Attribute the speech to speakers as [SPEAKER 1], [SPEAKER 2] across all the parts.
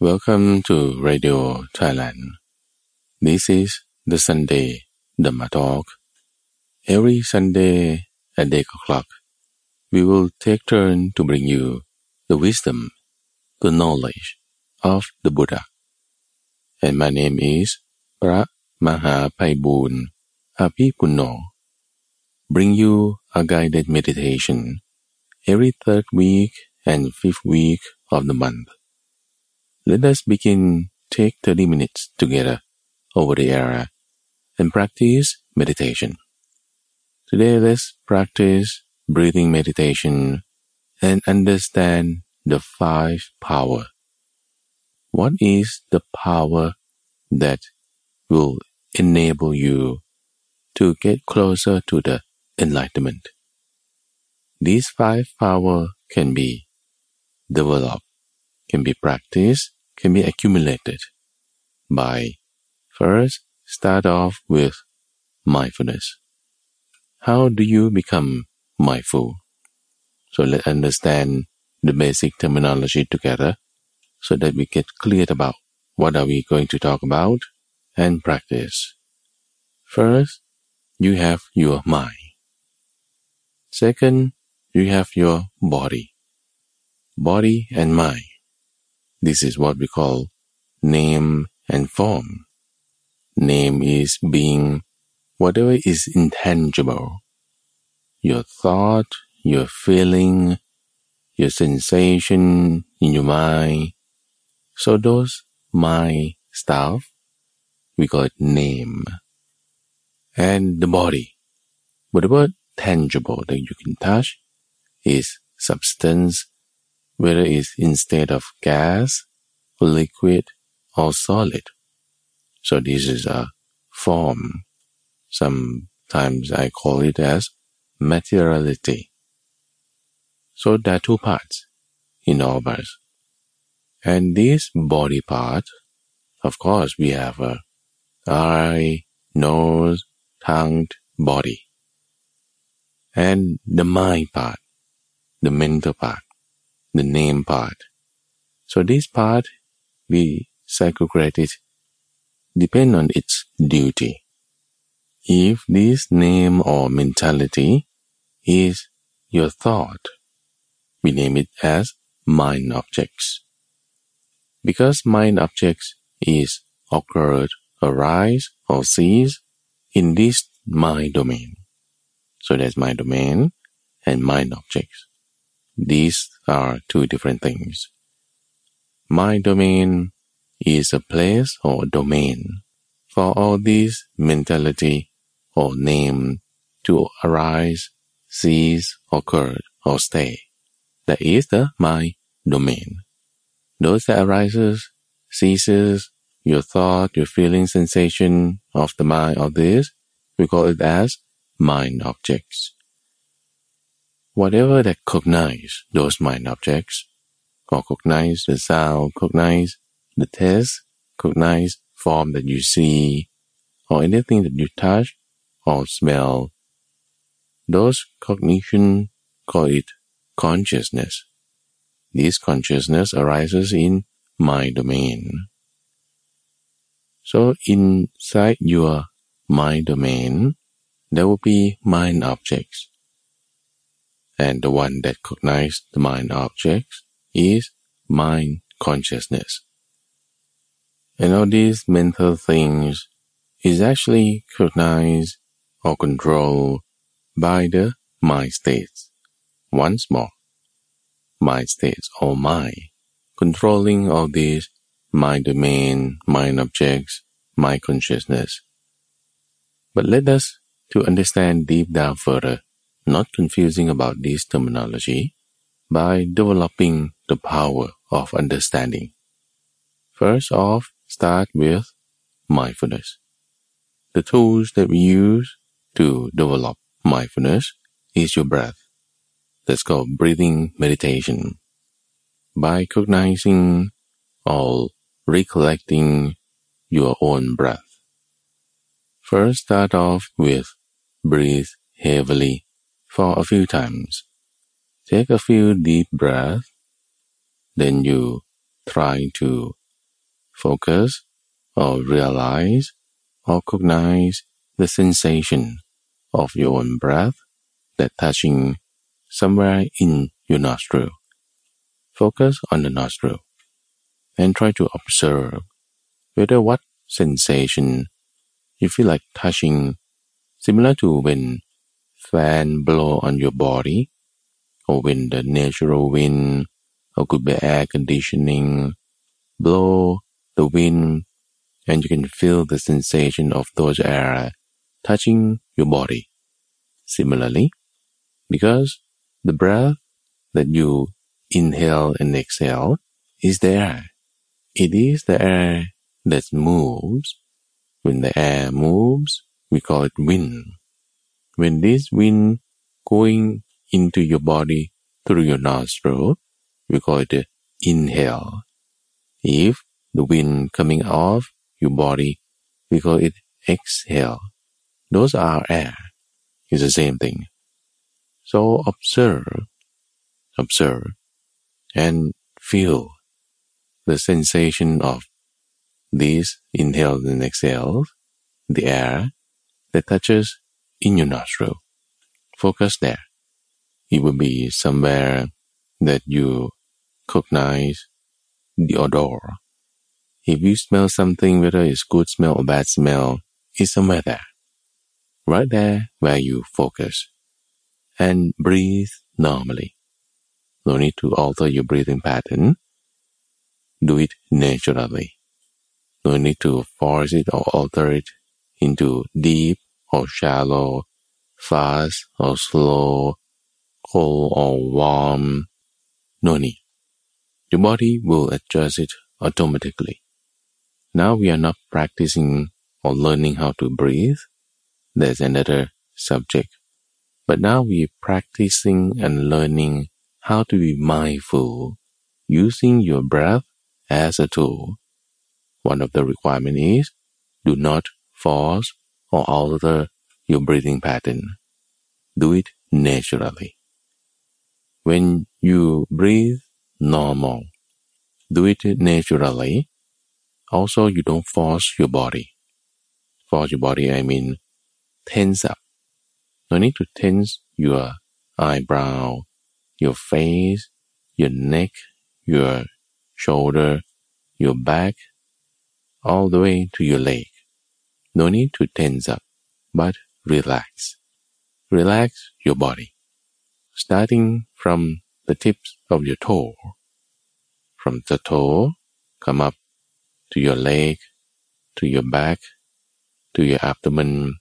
[SPEAKER 1] Welcome to Radio Thailand. This is the Sunday Dhamma Talk. Every Sunday at 8 o'clock, we will take turn to bring you the wisdom, the knowledge of the Buddha. And my name is Pra Maha Paibun Apipunno. Bring you a guided meditation every third week and fifth week of the month let us begin take 30 minutes together over the air and practice meditation. Today let's practice breathing meditation and understand the five power. What is the power that will enable you to get closer to the enlightenment. These five power can be developed, can be practiced, can be accumulated by first start off with mindfulness. How do you become mindful? So let's understand the basic terminology together so that we get clear about what are we going to talk about and practice. First, you have your mind. Second, you have your body. Body and mind. This is what we call name and form. Name is being whatever is intangible. Your thought, your feeling, your sensation in your mind. So those mind stuff we call it name. And the body, whatever tangible that you can touch, is substance, whether it's instead of gas, liquid, or solid. So this is a form. Sometimes I call it as materiality. So there are two parts in all of us. And this body part, of course, we have a eye, nose, tongue, body. And the mind part, the mental part, the name part. So this part, we it depend on its duty. If this name or mentality is your thought, we name it as mind objects. Because mind objects is occurred arise or cease in this mind domain. So there's mind domain and mind objects. These are two different things. My domain is a place or domain for all these mentality or name to arise, cease, occur, or stay. That is the my domain. Those that arises, ceases, your thought, your feeling, sensation of the mind of this, we call it as mind objects. Whatever that cognize those mind objects, or cognize the sound, cognize the taste, cognize form that you see, or anything that you touch or smell, those cognition call it consciousness. This consciousness arises in my domain. So inside your mind domain, there will be mind objects. And the one that cognize the mind objects is mind consciousness. And all these mental things is actually cognized or controlled by the mind states. Once more, mind states or mind, controlling all these mind domain, mind objects, mind consciousness. But let us to understand deep down further, not confusing about this terminology, by developing the power of understanding. First off, start with mindfulness. The tools that we use to develop mindfulness is your breath. That's called breathing meditation. By cognizing or recollecting your own breath. First start off with breathe heavily for a few times. Take a few deep breaths. Then you try to focus or realize or cognize the sensation of your own breath that touching somewhere in your nostril. Focus on the nostril and try to observe whether what sensation you feel like touching similar to when fan blow on your body or when the natural wind or could be air conditioning blow the wind and you can feel the sensation of those air touching your body. Similarly, because the breath that you inhale and exhale is the air. It is the air that moves. When the air moves, we call it wind. When this wind going into your body through your nostril, we call it inhale. If the wind coming off your body, we call it exhale. Those are air. It's the same thing. So observe, observe, and feel the sensation of these inhales and exhales, the air that touches in your nostril. Focus there. It will be somewhere that you cognize the odor. If you smell something, whether it's good smell or bad smell, it's somewhere there. Right there where you focus. And breathe normally. No need to alter your breathing pattern. Do it naturally. No need to force it or alter it into deep or shallow, fast or slow, cold or warm. No need. Your body will adjust it automatically. Now we are not practicing or learning how to breathe. There's another subject. But now we're practicing and learning how to be mindful using your breath as a tool. One of the requirements is do not force or alter your breathing pattern. Do it naturally. When you breathe normal, do it naturally. Also, you don't force your body. Force your body, I mean, tense up. No need to tense your eyebrow, your face, your neck, your shoulder, your back, all the way to your leg. No need to tense up, but relax. Relax your body. Starting from the tips of your toe. From the toe, come up to your leg, to your back, to your abdomen,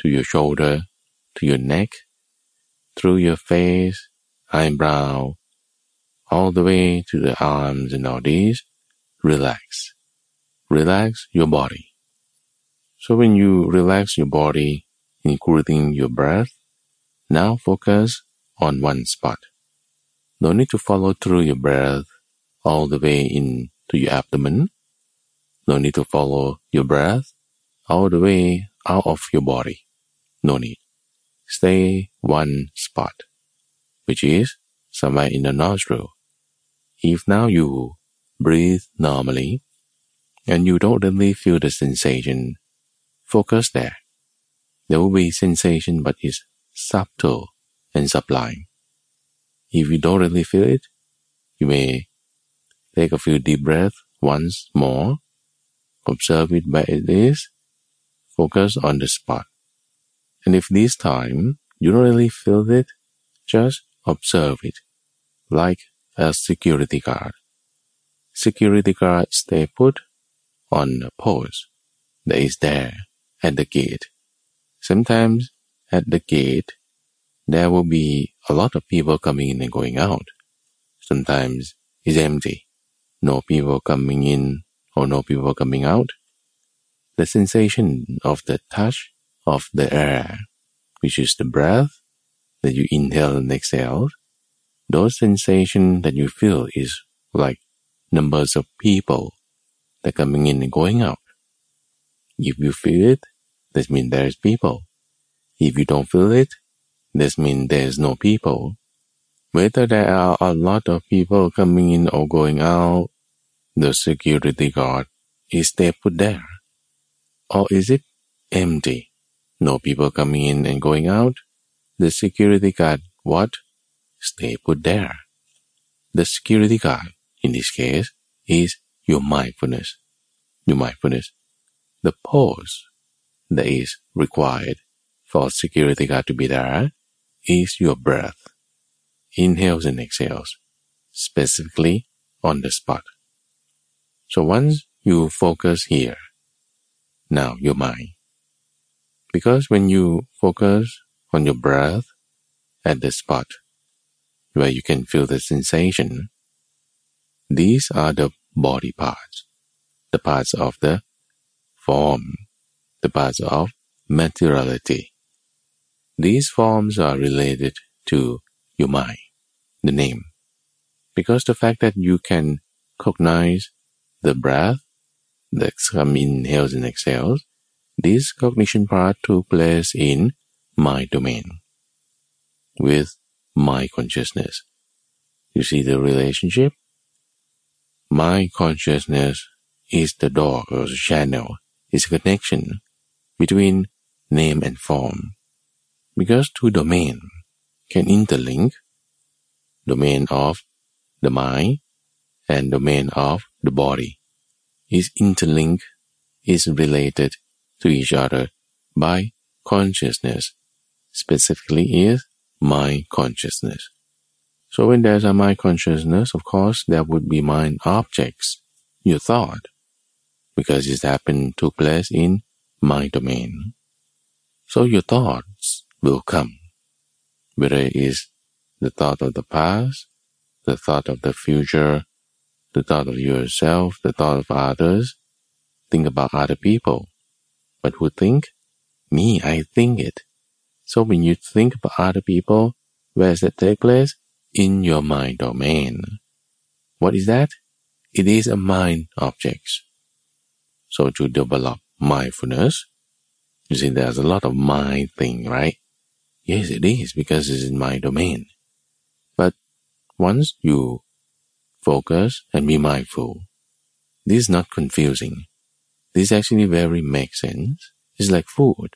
[SPEAKER 1] to your shoulder, to your neck, through your face, eyebrow, all the way to the arms and all these, relax. Relax your body. So when you relax your body, including your breath, now focus on one spot. No need to follow through your breath all the way into your abdomen. No need to follow your breath all the way out of your body. No need. Stay one spot, which is somewhere in the nostril. If now you breathe normally and you don't really feel the sensation Focus there. There will be sensation, but it's subtle and sublime. If you don't really feel it, you may take a few deep breaths once more. Observe it where it is. Focus on the spot. And if this time you don't really feel it, just observe it, like a security guard. Security guard stay put on the post that is there at the gate. Sometimes at the gate, there will be a lot of people coming in and going out. Sometimes it's empty. No people coming in or no people coming out. The sensation of the touch of the air, which is the breath that you inhale and exhale, those sensations that you feel is like numbers of people that coming in and going out. If you feel it, that means there's people. If you don't feel it, that means there's no people. Whether there are a lot of people coming in or going out, the security guard is they put there? Or is it empty? No people coming in and going out? The security guard, what? Stay put there. The security guard, in this case, is your mindfulness. Your mindfulness. The pause that is required for security guard to be there eh, is your breath. Inhales and exhales, specifically on the spot. So once you focus here, now your mind. Because when you focus on your breath at the spot where you can feel the sensation, these are the body parts, the parts of the form, the parts of materiality. These forms are related to mind, the name, because the fact that you can cognize the breath, the some inhales and exhales, this cognition part took place in my domain with my consciousness. You see the relationship? My consciousness is the door or the channel, is a connection between name and form. Because two domain can interlink, domain of the mind and domain of the body is interlinked, is related to each other by consciousness, specifically is mind consciousness. So when there's a mind consciousness, of course, there would be mind objects, your thought, because it happened took place in mind domain. So your thoughts will come, whether it is the thought of the past, the thought of the future, the thought of yourself, the thought of others. Think about other people. But who think? Me, I think it. So when you think about other people, where does that take place? In your mind domain. What is that? It is a mind object. So to develop mindfulness, you see there's a lot of mind thing, right? Yes, it is because it's in my domain. But once you focus and be mindful, this is not confusing. This actually very makes sense. It's like food.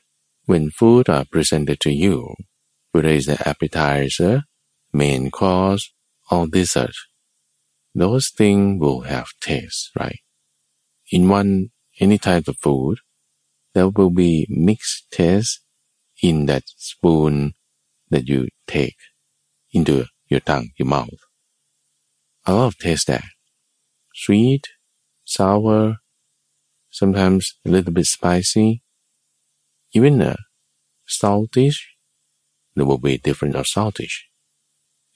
[SPEAKER 1] When food are presented to you, whether it's the appetizer, main course, or dessert, those things will have taste, right? In one, any type of food, there will be mixed taste in that spoon that you take into your tongue, your mouth. Lot of taste there. Sweet, sour, sometimes a little bit spicy, even uh, saltish. There will be different of saltish.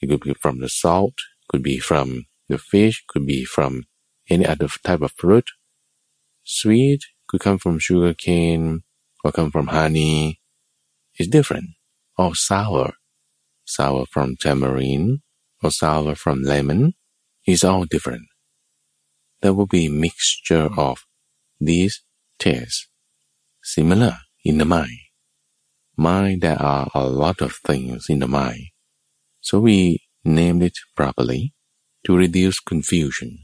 [SPEAKER 1] It could be from the salt, could be from the fish, could be from any other type of fruit. Sweet could come from sugar cane or come from honey. It's different. Or sour, sour from tamarind or sour from lemon is all different. There will be mixture of these tastes, similar in the mind. Mind, there are a lot of things in the mind. So we named it properly to reduce confusion.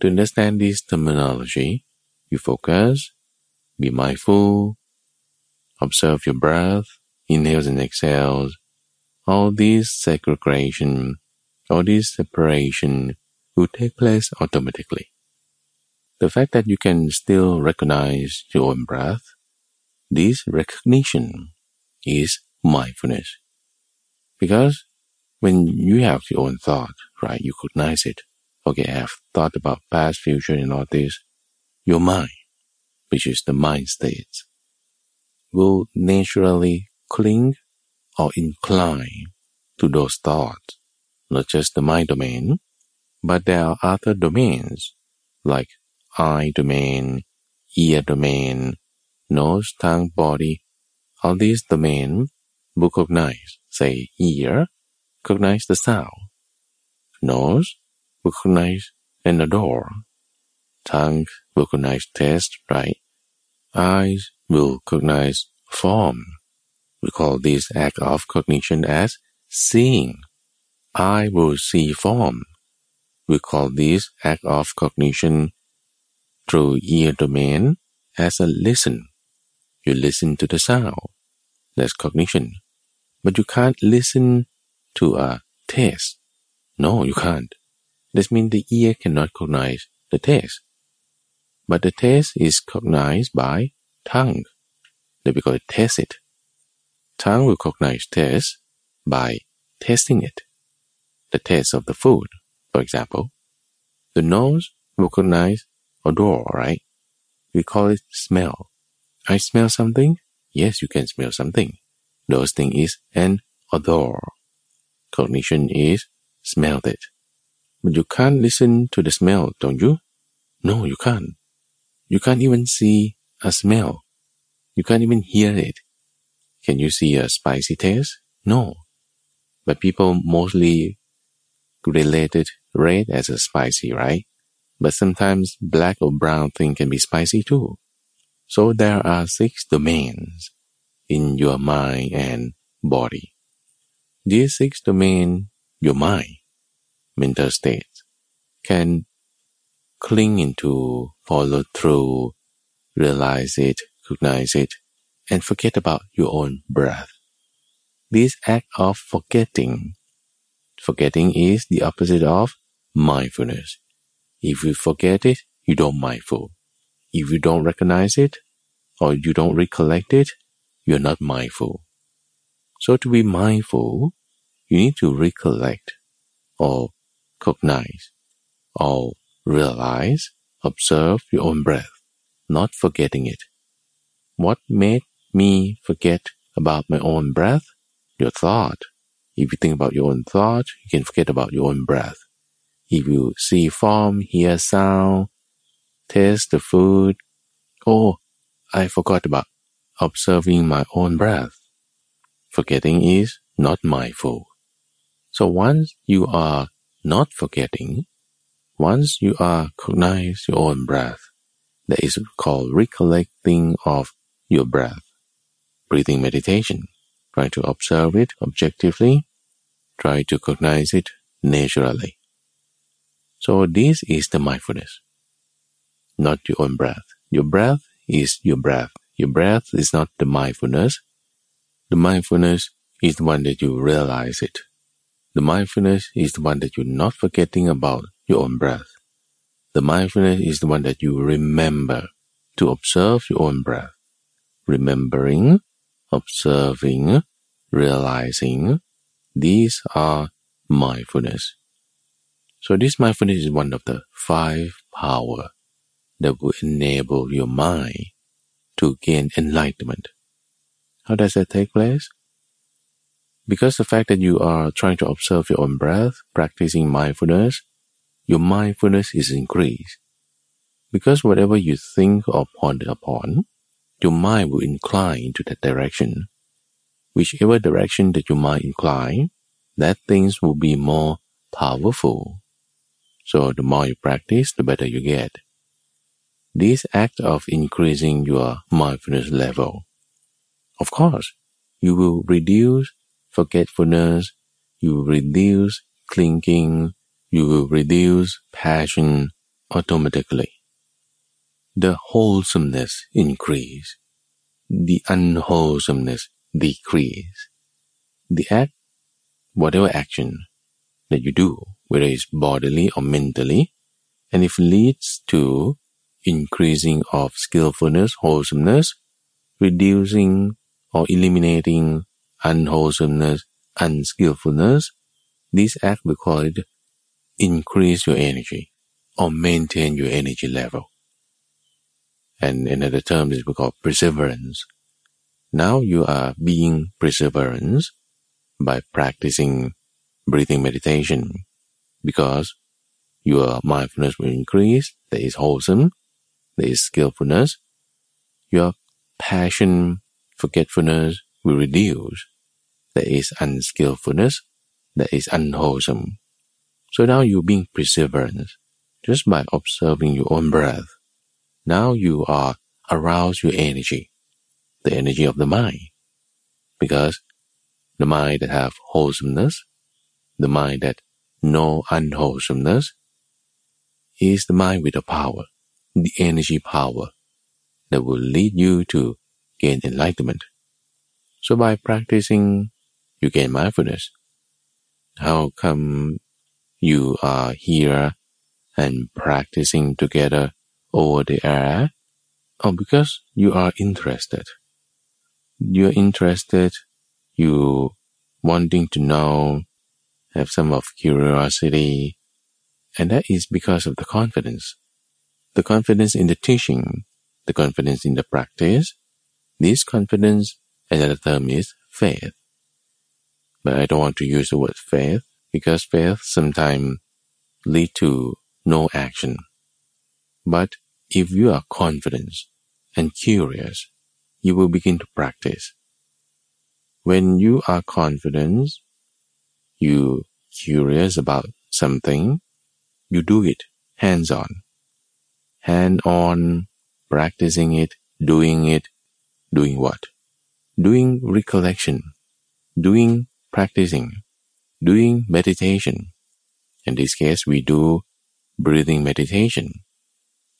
[SPEAKER 1] To understand this terminology, you focus, be mindful, observe your breath, inhales and exhales. All these segregation, all this separation will take place automatically. The fact that you can still recognize your own breath, this recognition is mindfulness. Because when you have your own thought, right, you recognize it. Okay, I have thought about past, future, and all this. Your mind, which is the mind state, will naturally cling or incline to those thoughts, not just the mind domain, but there are other domains like eye domain, ear domain, nose, tongue, body. All these domains will cognize, say ear, cognize the sound. Nose recognize and adore. Tongue will cognize taste, right? Eyes will cognize form. We call this act of cognition as seeing. I will see form we call this act of cognition through ear domain as a listen. You listen to the sound. That's cognition. But you can't listen to a taste. No, you can't. This means the ear cannot cognize the taste. But the taste is cognized by tongue. We call it taste it. Tongue will cognize taste by tasting it. The taste of the food, for example. The nose will cognize odor, right? We call it smell. I smell something. Yes, you can smell something. Those thing is an odor. Cognition is smelled it. But you can't listen to the smell, don't you? No, you can't. You can't even see a smell. You can't even hear it. Can you see a spicy taste? No. But people mostly related red as a spicy, right? But sometimes black or brown thing can be spicy too. So there are six domains in your mind and body. These six domains, your mind, mental states, can cling into, follow through, realize it, recognize it, and forget about your own breath. This act of forgetting, forgetting is the opposite of mindfulness. If you forget it, you don't mindful. If you don't recognize it, or you don't recollect it, you're not mindful. So to be mindful, you need to recollect, or cognize, or realize, observe your own breath, not forgetting it. What made me forget about my own breath? Your thought. If you think about your own thought, you can forget about your own breath. If you see form, hear sound, taste the food, oh, I forgot about observing my own breath. Forgetting is not mindful. So once you are not forgetting, once you are cognize your own breath, that is called recollecting of your breath. Breathing meditation. Try to observe it objectively. Try to cognize it naturally. So this is the mindfulness, not your own breath. Your breath is your breath. Your breath is not the mindfulness. The mindfulness is the one that you realize it. The mindfulness is the one that you're not forgetting about your own breath. The mindfulness is the one that you remember to observe your own breath. Remembering, observing, realizing, these are mindfulness. So this mindfulness is one of the five power that will enable your mind to gain enlightenment. How does that take place? Because the fact that you are trying to observe your own breath, practicing mindfulness, your mindfulness is increased. Because whatever you think or ponder upon, your mind will incline to that direction. Whichever direction that your mind incline, that things will be more powerful. So the more you practice, the better you get. This act of increasing your mindfulness level. Of course, you will reduce forgetfulness, you will reduce clinging, you will reduce passion automatically. The wholesomeness increase, the unwholesomeness decrease. The act, whatever action that you do, whether it's bodily or mentally, and if leads to increasing of skillfulness, wholesomeness, reducing or eliminating unwholesomeness, unskillfulness, this act we call it increase your energy or maintain your energy level. And another term is we call perseverance. Now you are being perseverance by practicing breathing meditation because your mindfulness will increase, there is wholesome, there is skillfulness, your passion, forgetfulness will reduce, there is unskillfulness, there is unwholesome. So now you're being perseverant just by observing your own breath. Now you are arouse your energy, the energy of the mind, because the mind that have wholesomeness, the mind that no unwholesomeness, is the mind with the power, the energy power that will lead you to gain enlightenment. So by practicing, you gain mindfulness. How come you are here and practicing together over the air? Oh, because you are interested. You're interested, you wanting to know, have some of curiosity, and that is because of the confidence. The confidence in the teaching, the confidence in the practice. This confidence, another term is faith. But I don't want to use the word faith because faith sometimes lead to no action. But if you are confident and curious, you will begin to practice. When you are confident, you curious about something, you do it hands on. Hand on, practicing it, doing it, doing what? Doing recollection, doing practicing, doing meditation. In this case, we do breathing meditation.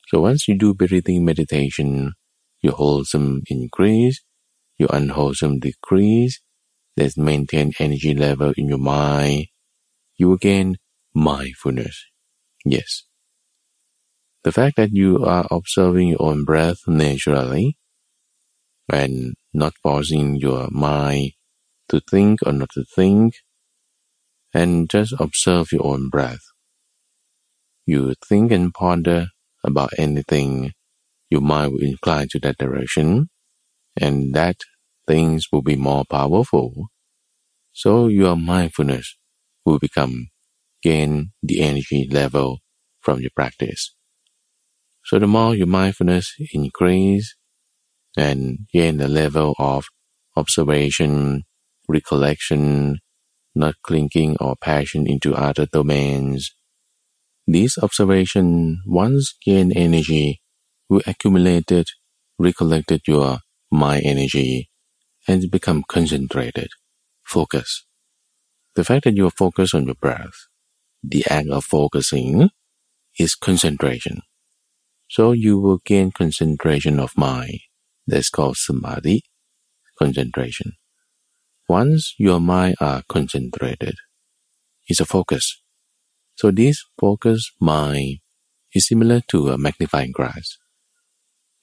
[SPEAKER 1] So once you do breathing meditation, your wholesome increase, your unwholesome decrease, that maintain energy level in your mind, you gain mindfulness. Yes. The fact that you are observing your own breath naturally and not forcing your mind to think or not to think, and just observe your own breath. You think and ponder about anything, your mind will incline to that direction, and that things will be more powerful. So your mindfulness will become gain the energy level from your practice. So the more your mindfulness increase and gain the level of observation, recollection, not clinging or passion into other domains. This observation once gained energy will accumulate it, recollected your mind energy and become concentrated, focus. The fact that you are focused on your breath, the act of focusing is concentration. So you will gain concentration of mind. That's called samadhi, concentration. Once your mind are concentrated, it's a focus. So this focus mind is similar to a magnifying glass.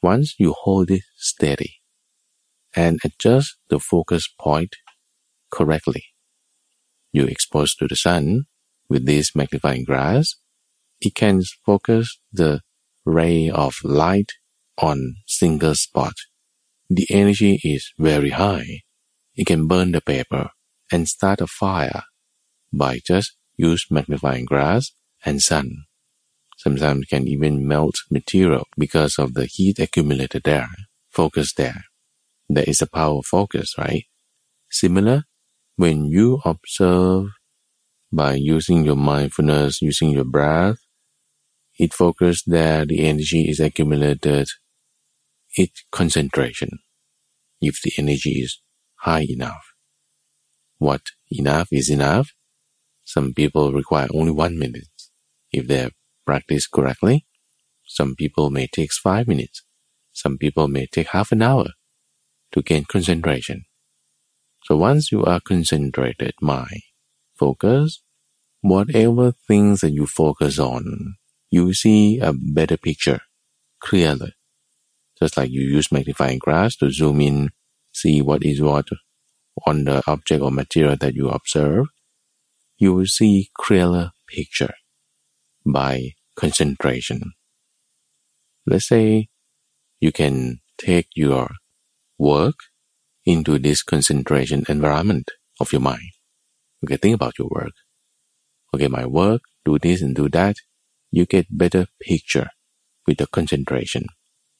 [SPEAKER 1] Once you hold it steady and adjust the focus point correctly, you expose to the sun with this magnifying glass, it can focus the ray of light on single spot. The energy is very high it can burn the paper and start a fire by just use magnifying glass and sun. Sometimes can even melt material because of the heat accumulated there, focus there. There is a power of focus, right? Similar, when you observe by using your mindfulness, using your breath, it focus there, the energy is accumulated, it concentration. If the energy is high enough. What enough is enough? Some people require only one minute. If they practice correctly, some people may take five minutes. Some people may take half an hour to gain concentration. So once you are concentrated mind, focus, whatever things that you focus on, you see a better picture, clearly. Just like you use magnifying glass to zoom in see what is what on the object or material that you observe, you will see clearer picture by concentration. Let's say you can take your work into this concentration environment of your mind. Okay, think about your work. Okay, my work, do this and do that. You get better picture with the concentration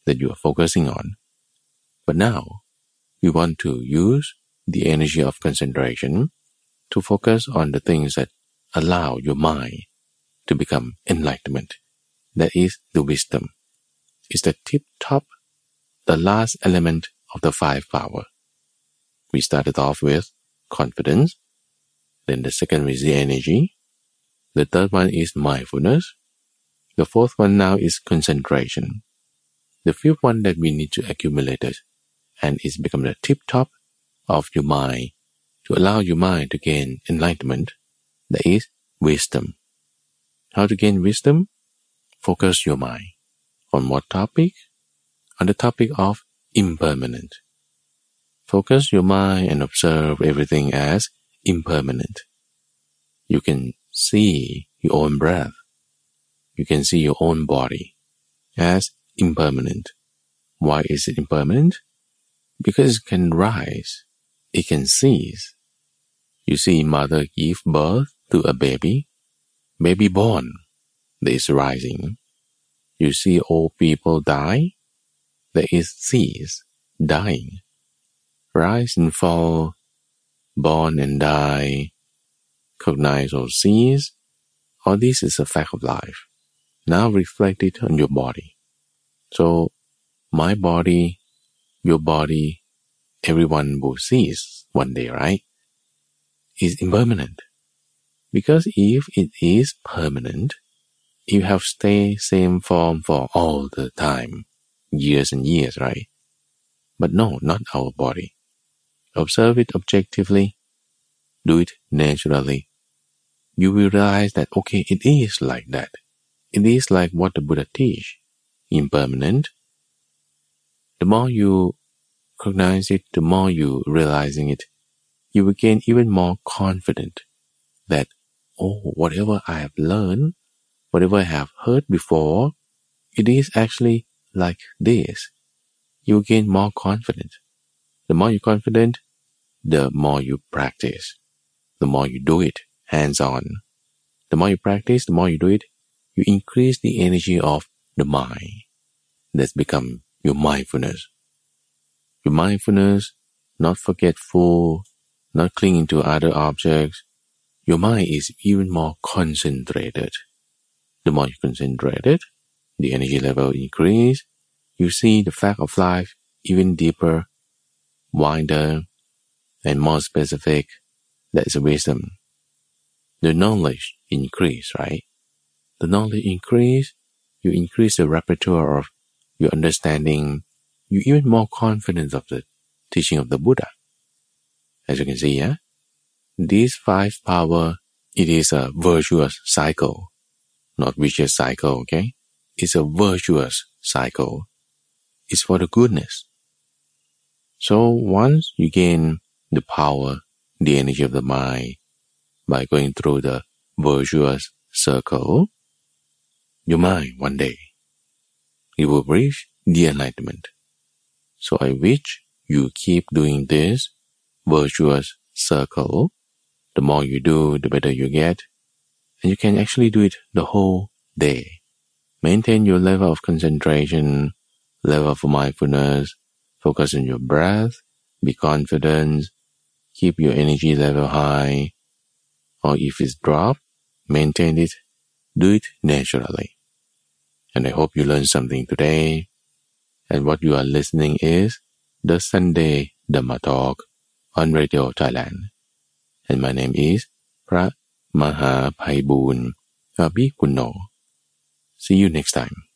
[SPEAKER 1] that you are focusing on. But now, we want to use the energy of concentration to focus on the things that allow your mind to become enlightenment. That is the wisdom. It's the tip top, the last element of the five power. We started off with confidence. Then the second is the energy. The third one is mindfulness. The fourth one now is concentration. The fifth one that we need to accumulate it, and it's become the tip top of your mind to allow your mind to gain enlightenment. That is wisdom. How to gain wisdom? Focus your mind. On what topic? On the topic of impermanent. Focus your mind and observe everything as impermanent. You can see your own breath. You can see your own body as impermanent. Why is it impermanent? Because it can rise, it can cease. You see mother give birth to a baby, baby born, there is rising. You see old people die, there is cease, dying. Rise and fall, born and die, cognize or cease, all this is a fact of life. Now reflect it on your body. So, my body, your body, everyone will cease one day, right? Is impermanent. Because if it is permanent, you have stay same form for all the time, years and years, right? But no, not our body. Observe it objectively. Do it naturally. You will realize that okay, it is like that. It is like what the Buddha teach, impermanent. The more you recognize it, the more you realizing it, you will gain even more confident that oh, whatever I have learned, whatever I have heard before, it is actually like this. You will gain more confident. The more you're confident, the more you practice. The more you do it hands on. The more you practice, the more you do it, you increase the energy of the mind. That's become your mindfulness. Your mindfulness, not forgetful, not clinging to other objects. Your mind is even more concentrated. The more you concentrated, the energy level increase. You see the fact of life even deeper, wider, and more specific. That is wisdom. The knowledge increase, right? The knowledge increase, you increase the repertoire of your understanding, you even more confident of the teaching of the Buddha. As you can see, yeah, these five power, it is a virtuous cycle, not vicious cycle, okay? It's a virtuous cycle. It's for the goodness. So once you gain the power, the energy of the mind by going through the virtuous circle, your mind one day, it will reach the enlightenment. So I wish you keep doing this virtuous circle. The more you do, the better you get. And you can actually do it the whole day. Maintain your level of concentration, level of mindfulness, focus on your breath, be confident, keep your energy level high, or if it's dropped, maintain it, do it naturally. And I hope you learned something today And what you are listening is the Sunday Dhamma Talk on Radio Thailand. And my name is พระมหาภัยบูรณ์อภิปุณโญ See you next time.